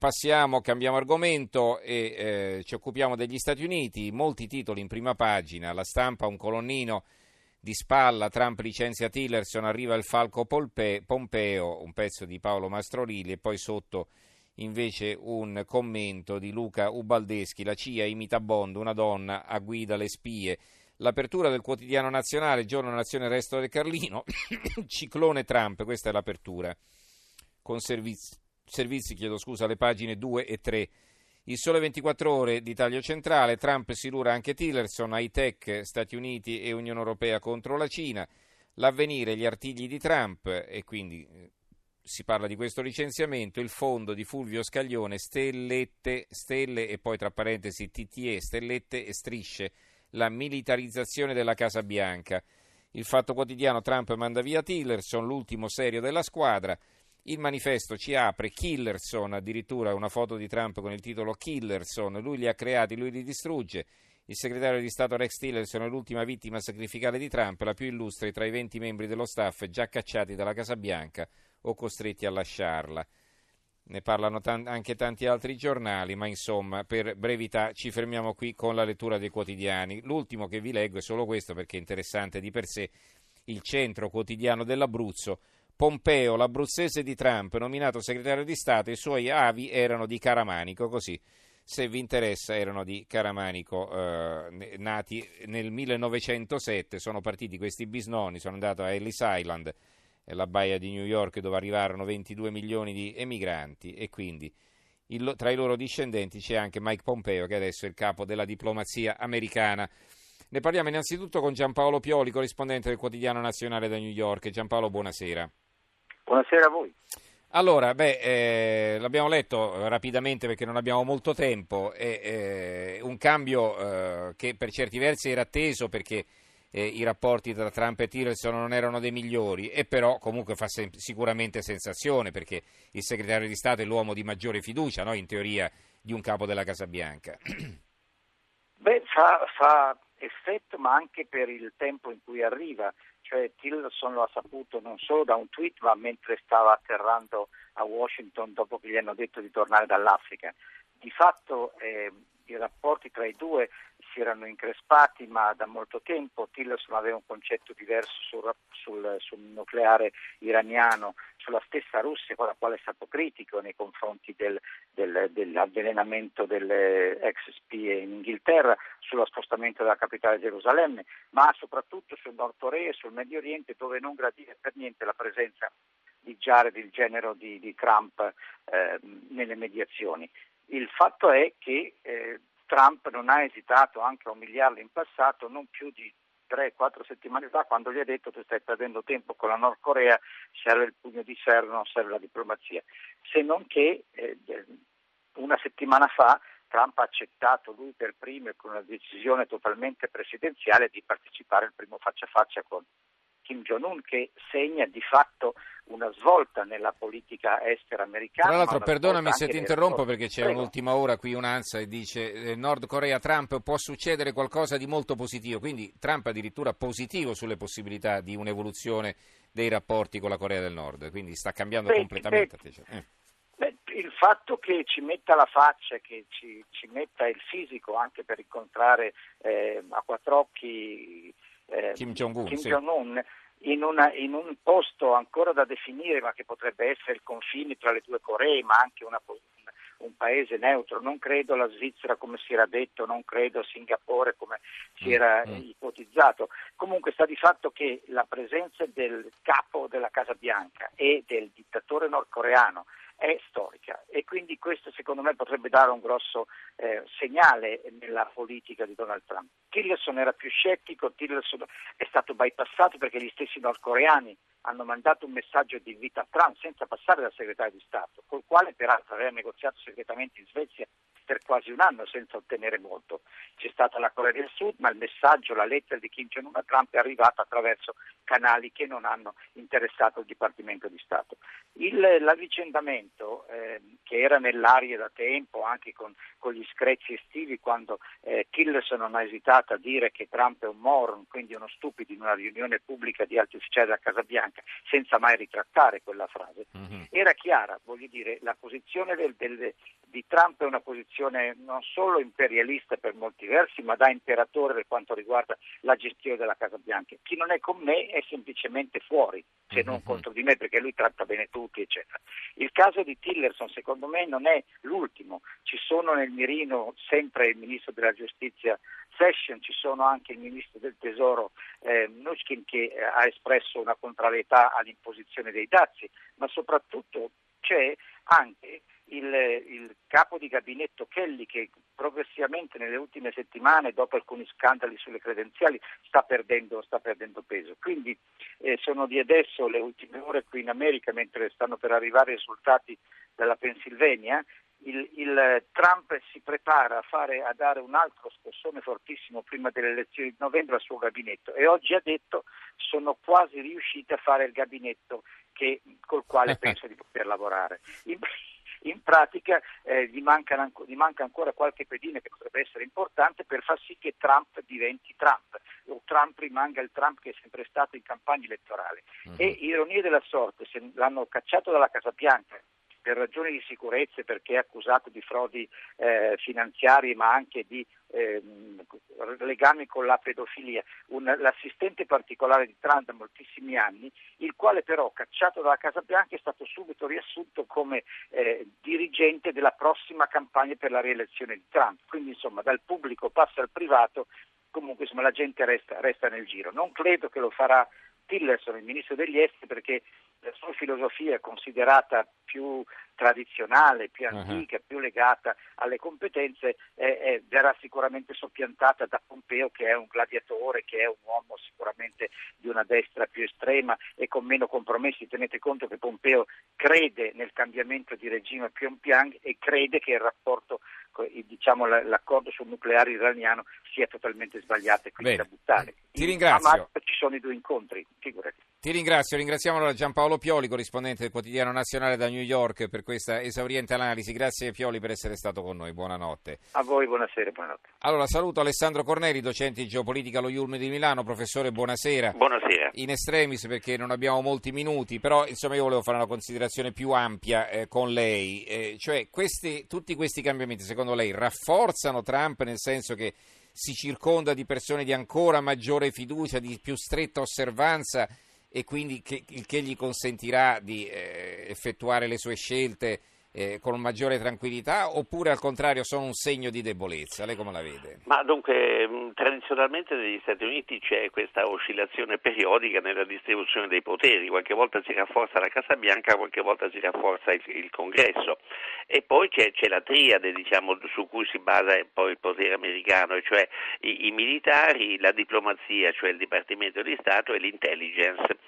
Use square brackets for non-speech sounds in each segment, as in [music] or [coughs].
passiamo, cambiamo argomento e eh, ci occupiamo degli Stati Uniti. Molti titoli in prima pagina, la stampa, un colonnino di spalla, Trump licenzia Tillerson, arriva il falco Polpe, Pompeo, un pezzo di Paolo Mastrorilli e poi sotto invece un commento di Luca Ubaldeschi, la CIA imita Bond, una donna a guida le spie. L'apertura del quotidiano nazionale, giorno nazione resto del Carlino, [coughs] ciclone Trump, questa è l'apertura, con servizi servizi, chiedo scusa, alle pagine 2 e 3. Il sole 24 ore di taglio centrale, Trump si lura anche Tillerson, high tech, Stati Uniti e Unione Europea contro la Cina, l'avvenire, gli artigli di Trump e quindi eh, si parla di questo licenziamento, il fondo di Fulvio Scaglione, stellette, stelle e poi tra parentesi TTE, stellette e strisce, la militarizzazione della Casa Bianca. Il fatto quotidiano Trump manda via Tillerson, l'ultimo serio della squadra. Il manifesto ci apre Killerson, addirittura una foto di Trump con il titolo Killerson, lui li ha creati, lui li distrugge. Il segretario di Stato Rex Tillerson è l'ultima vittima sacrificale di Trump, la più illustre tra i 20 membri dello staff già cacciati dalla Casa Bianca o costretti a lasciarla. Ne parlano t- anche tanti altri giornali, ma insomma, per brevità ci fermiamo qui con la lettura dei quotidiani. L'ultimo che vi leggo è solo questo perché è interessante di per sé, il centro quotidiano dell'Abruzzo Pompeo, l'abruzzese di Trump, nominato segretario di Stato, i suoi avi erano di Caramanico, così se vi interessa erano di Caramanico, eh, nati nel 1907, sono partiti questi bisnoni, sono andati a Ellis Island, la baia di New York dove arrivarono 22 milioni di emigranti e quindi il, tra i loro discendenti c'è anche Mike Pompeo che adesso è il capo della diplomazia americana. Ne parliamo innanzitutto con Giampaolo Pioli, corrispondente del quotidiano nazionale da New York. Giampaolo, buonasera. Buonasera a voi. Allora, beh, eh, l'abbiamo letto rapidamente perché non abbiamo molto tempo, è eh, un cambio eh, che per certi versi era atteso perché eh, i rapporti tra Trump e Tillerson non erano dei migliori e però comunque fa sem- sicuramente sensazione perché il segretario di Stato è l'uomo di maggiore fiducia, no? in teoria, di un capo della Casa Bianca. [clears throat] Beh, fa, fa effetto ma anche per il tempo in cui arriva cioè Tillerson lo ha saputo non solo da un tweet ma mentre stava atterrando a Washington dopo che gli hanno detto di tornare dall'Africa. Di fatto eh, i rapporti tra i due si erano increspati ma da molto tempo Tillerson aveva un concetto diverso sul, sul, sul, nucleare iraniano, sulla stessa Russia con la quale è stato critico nei confronti del, del, dell'avvelenamento delle ex spie in Inghilterra, sullo spostamento della capitale Gerusalemme, ma soprattutto sul Nord Corea e sul Medio Oriente dove non gradire per niente la presenza di Jared, il genero di, di Trump, eh, nelle mediazioni. Il fatto è che eh, Trump non ha esitato anche a umiliarlo in passato, non più di 3-4 settimane fa, quando gli ha detto che stai perdendo tempo con la Nord Corea, serve il pugno di ferro, non serve la diplomazia. Se non che eh, una settimana fa Trump ha accettato lui per primo e con una decisione totalmente presidenziale di partecipare al primo faccia a faccia con Kim Jong-un che segna di fatto una svolta nella politica estera americana. Tra l'altro, perdonami se ti interrompo perché c'è Prego. un'ultima ora qui un'ansa e dice eh, Nord Corea Trump può succedere qualcosa di molto positivo, quindi Trump addirittura positivo sulle possibilità di un'evoluzione dei rapporti con la Corea del Nord, quindi sta cambiando beh, completamente. Beh, eh. beh, il fatto che ci metta la faccia, che ci, ci metta il fisico anche per incontrare eh, a quattro occhi eh, Kim Jong-un, Kim Jong-un in, una, in, un posto ancora da definire, ma che potrebbe essere il confine tra le due Coree, ma anche una, un paese neutro. Non credo la Svizzera come si era detto, non credo Singapore come si mm, era mm. ipotizzato. Comunque sta di fatto che la presenza del capo della Casa Bianca e del dittatore nordcoreano è storica e quindi questo secondo me potrebbe dare un grosso eh, segnale nella politica di Donald Trump. Tillerson era più scettico, Tillerson è stato bypassato perché gli stessi nordcoreani hanno mandato un messaggio di invito a Trump senza passare dal segretario di Stato, col quale peraltro aveva negoziato segretamente in Svezia per quasi un anno senza ottenere molto. C'è stata la Corea del Sud, ma il messaggio, la lettera di Kim Jong-un a Trump è arrivata attraverso canali che non hanno interessato il Dipartimento di Stato. Il, l'avvicendamento, eh, che era nell'aria da tempo, anche con, con gli screzi estivi, quando eh, Tillerson non ha esitato a dire che Trump è un moron, quindi uno stupido in una riunione pubblica di alti ufficiali della Casa Bianca, senza mai ritrattare quella frase, mm-hmm. era chiara, voglio dire, la posizione del, del, di Trump è una posizione non solo imperialista per molti versi, ma da imperatore per quanto riguarda la gestione della Casa Bianca. Chi non è con me è semplicemente fuori, se non mm-hmm. contro di me, perché lui tratta bene tutti, eccetera. Il caso di Tillerson, secondo me, non è l'ultimo. Ci sono nel mirino sempre il ministro della giustizia Session, ci sono anche il ministro del tesoro eh, Nushkin che eh, ha espresso una contrarietà all'imposizione dei dazi, ma soprattutto c'è anche il, il, capo di gabinetto Kelly che progressivamente nelle ultime settimane, dopo alcuni scandali sulle credenziali, sta perdendo, sta perdendo peso. Quindi eh, sono di adesso le ultime ore qui in America, mentre stanno per arrivare i risultati della Pennsylvania, il, il, Trump si prepara a, fare, a, dare un altro scossone fortissimo prima delle elezioni di novembre al suo gabinetto e oggi ha detto sono quasi riusciti a fare il gabinetto che, col quale penso di poter lavorare. In, in pratica eh, gli, mancano, gli, manca ancora qualche pedina che potrebbe essere importante per far sì che Trump diventi Trump o Trump rimanga il Trump che è sempre stato in campagna elettorale. Uh-huh. E ironia della sorte, se l'hanno cacciato dalla Casa Bianca per ragioni di sicurezza, perché è accusato di frodi eh, finanziarie ma anche di eh, legami con la pedofilia, un, l'assistente particolare di Trump da moltissimi anni, il quale però cacciato dalla Casa Bianca è stato subito riassunto come eh, dirigente della prossima campagna per la rielezione di Trump. Quindi insomma dal pubblico passa al privato, comunque insomma, la gente resta, resta nel giro. Non credo che lo farà Tillerson, il ministro degli esteri, perché la sua filosofia è considerata più tradizionale, più antica, uh-huh. più legata alle competenze, eh, eh, verrà sicuramente soppiantata da Pompeo che è un gladiatore, che è un uomo sicuramente di una destra più estrema e con meno compromessi. Tenete conto che Pompeo crede nel cambiamento di regime a Pyongyang e crede che il rapporto diciamo, l'accordo sul nucleare iraniano sia totalmente sbagliato e quindi Bene. da buttare. Ti ringrazio. A ci sono i due incontri, figurati. Ti ringrazio, ringraziamo allora Giampaolo Pioli, corrispondente del quotidiano nazionale da New York per questa esauriente analisi. Grazie Pioli per essere stato con noi, buonanotte. A voi buonasera, buonanotte. Allora saluto Alessandro Corneri, docente di geopolitica allo Iulme di Milano, professore buonasera. Buonasera. In estremis perché non abbiamo molti minuti, però insomma io volevo fare una considerazione più ampia eh, con lei, eh, cioè questi, tutti questi cambiamenti secondo lei rafforzano Trump nel senso che si circonda di persone di ancora maggiore fiducia, di più stretta osservanza e quindi che, il che gli consentirà di eh, effettuare le sue scelte eh, con maggiore tranquillità oppure al contrario sono un segno di debolezza? Lei come la vede? Ma dunque, mm, tradizionalmente negli Stati Uniti c'è questa oscillazione periodica nella distribuzione dei poteri, qualche volta si rafforza la Casa Bianca, qualche volta si rafforza il, il Congresso e poi c'è, c'è la triade diciamo, su cui si basa poi il potere americano, cioè i, i, militari, la diplomazia, cioè il Dipartimento di Stato e l'intelligence.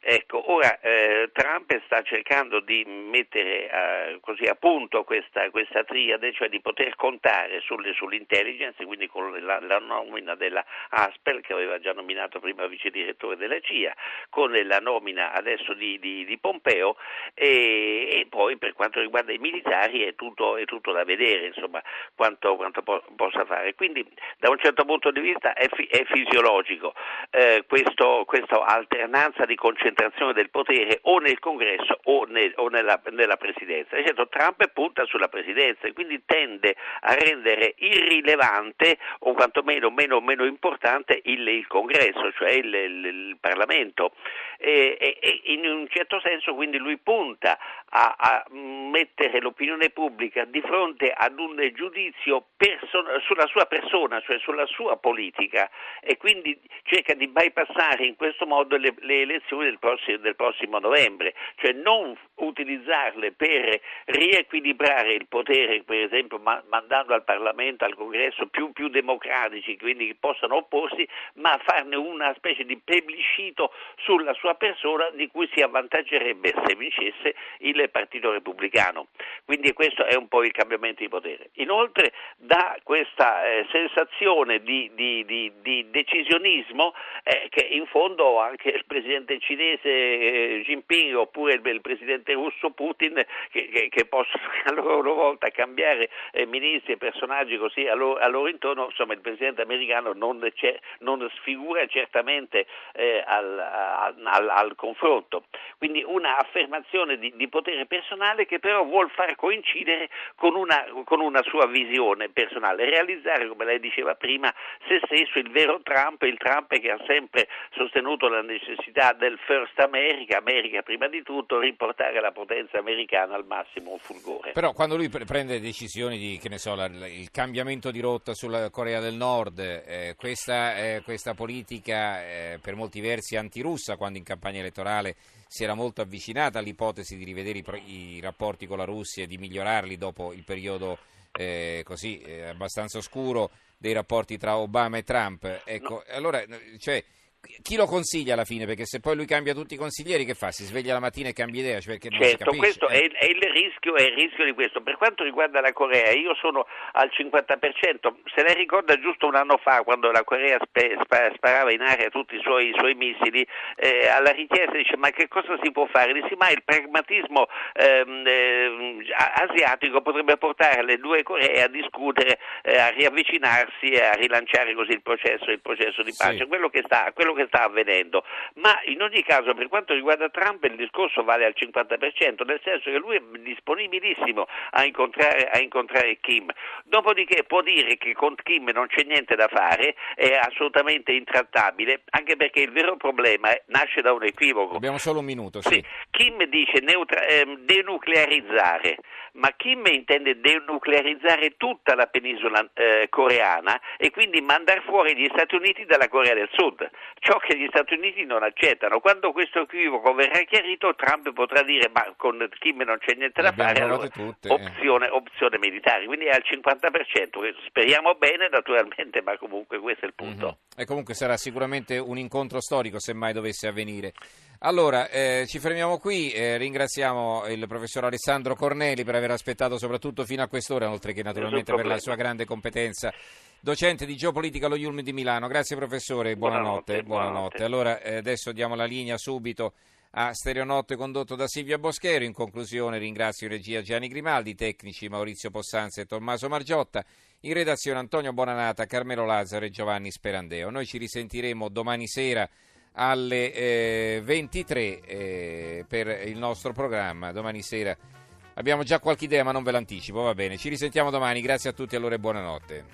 Ecco, ora eh, Trump sta cercando di mettere eh, così a punto questa, questa, triade, cioè di poter contare sulle, sull'intelligence, quindi con la, la nomina della Asper, che aveva già nominato prima vice direttore della CIA, con la nomina adesso di, di, di Pompeo e, e, poi per quanto riguarda i militari è tutto, è tutto da vedere insomma, quanto, quanto po- possa fare. Quindi da un certo punto di vista è, fi- è fisiologico eh, questo, questa alternanza di concentrazione del potere o nel congresso o, nel, o nella, nella presidenza. Certo, certo Trump punta sulla presidenza e quindi tende a rendere irrilevante o quantomeno meno, meno importante il, il, congresso, cioè il, il, il Parlamento. E, e, e, in un certo senso quindi lui punta a, a, mettere l'opinione pubblica di fronte ad un giudizio person- sulla sua persona, cioè sulla sua politica e quindi cerca di bypassare in questo modo le, le elezioni del prossimo, del prossimo novembre, cioè non utilizzarle per riequilibrare il potere, per esempio ma- mandando al Parlamento, al Congresso più, più democratici, quindi che possano opporsi, ma farne una specie di plebiscito sulla sua persona di cui si avvantaggerebbe se vincesse il Partito Repubblicano. Quindi questo è un po' il cambiamento di potere. Inoltre dà questa eh, sensazione di, di, di, di decisionismo eh, che in fondo anche il presidente cinese eh, Jinping oppure il, il, presidente russo Putin che, che, che, possono [laughs] a loro volta cambiare eh, ministri e personaggi così a loro, a loro, intorno, insomma il presidente americano non, non sfigura certamente eh, al, al, al, confronto. Quindi una affermazione di, potere personale che però vuol far coincidere con una, con una sua visione personale, realizzare, come lei diceva prima, se stesso il vero Trump, il Trump che ha sempre sostenuto la necessità del First America, America prima di tutto, riportare la potenza americana al massimo fulgore. Però quando lui prende decisioni di, che ne so, la, il cambiamento di rotta sulla Corea del Nord, eh, questa, eh, questa, politica eh, per molti versi antirussa, quando in campagna elettorale si era molto avvicinata all'ipotesi di rivedere i, i rapporti con la Russia e di migliorarli dopo il periodo eh, così eh, abbastanza oscuro dei rapporti tra Obama e Trump. Ecco, no. allora, cioè, chi lo consiglia alla fine? Perché se poi lui cambia tutti i consiglieri, che fa? Si sveglia la mattina e cambia idea? Cioè certo, questo eh. è, è, il rischio, è, il rischio, di questo. Per quanto riguarda la Corea, io sono al 50%. Se lei ricorda giusto un anno fa, quando la Corea spe, spa, sparava in aria tutti i suoi, i suoi missili, eh, alla richiesta dice ma che cosa si può fare? Dice ma il pragmatismo ehm, eh, asiatico potrebbe portare le due Coree a discutere, eh, a riavvicinarsi e a rilanciare così il processo, il processo di pace. Sì. Quello che sta, quello quello che sta avvenendo, ma in ogni caso per quanto riguarda Trump il discorso vale al 50%, nel senso che lui è disponibilissimo a incontrare, a incontrare Kim, dopodiché può dire che con Kim non c'è niente da fare, è assolutamente intrattabile, anche perché il vero problema nasce da un equivoco. Abbiamo solo un minuto, sì. sì Kim dice neutra- eh, denuclearizzare, ma Kim intende denuclearizzare tutta la penisola eh, coreana e quindi mandare fuori gli Stati Uniti dalla Corea del Sud ciò che gli Stati Uniti non accettano. Quando questo equivoco verrà chiarito, Trump potrà dire ma con Kim non c'è niente da fare, allora, eh. opzione, opzione, militare, quindi è al 50%, speriamo bene naturalmente, ma comunque questo è il punto. Mm-hmm. E comunque sarà sicuramente un incontro storico se mai dovesse avvenire. Allora, eh, ci fermiamo qui, eh, ringraziamo il professor Alessandro Corneli per aver aspettato soprattutto fino a quest'ora, oltre che naturalmente per la sua grande competenza docente di geopolitica allo Iulm di Milano. Grazie professore, buonanotte. buonanotte, buonanotte. Allora, eh, adesso diamo la linea subito a Stereonotte condotto da Silvia Boschero. In conclusione ringrazio in regia Gianni Grimaldi, tecnici Maurizio Possanza e Tommaso Margiotta, in redazione Antonio Bonanata, Carmelo Lazzaro e Giovanni Sperandeo. Noi ci risentiremo domani sera alle eh, 23 eh, per il nostro programma. Domani sera abbiamo già qualche idea ma non ve l'anticipo, va bene. Ci risentiamo domani, grazie a tutti allora e buonanotte.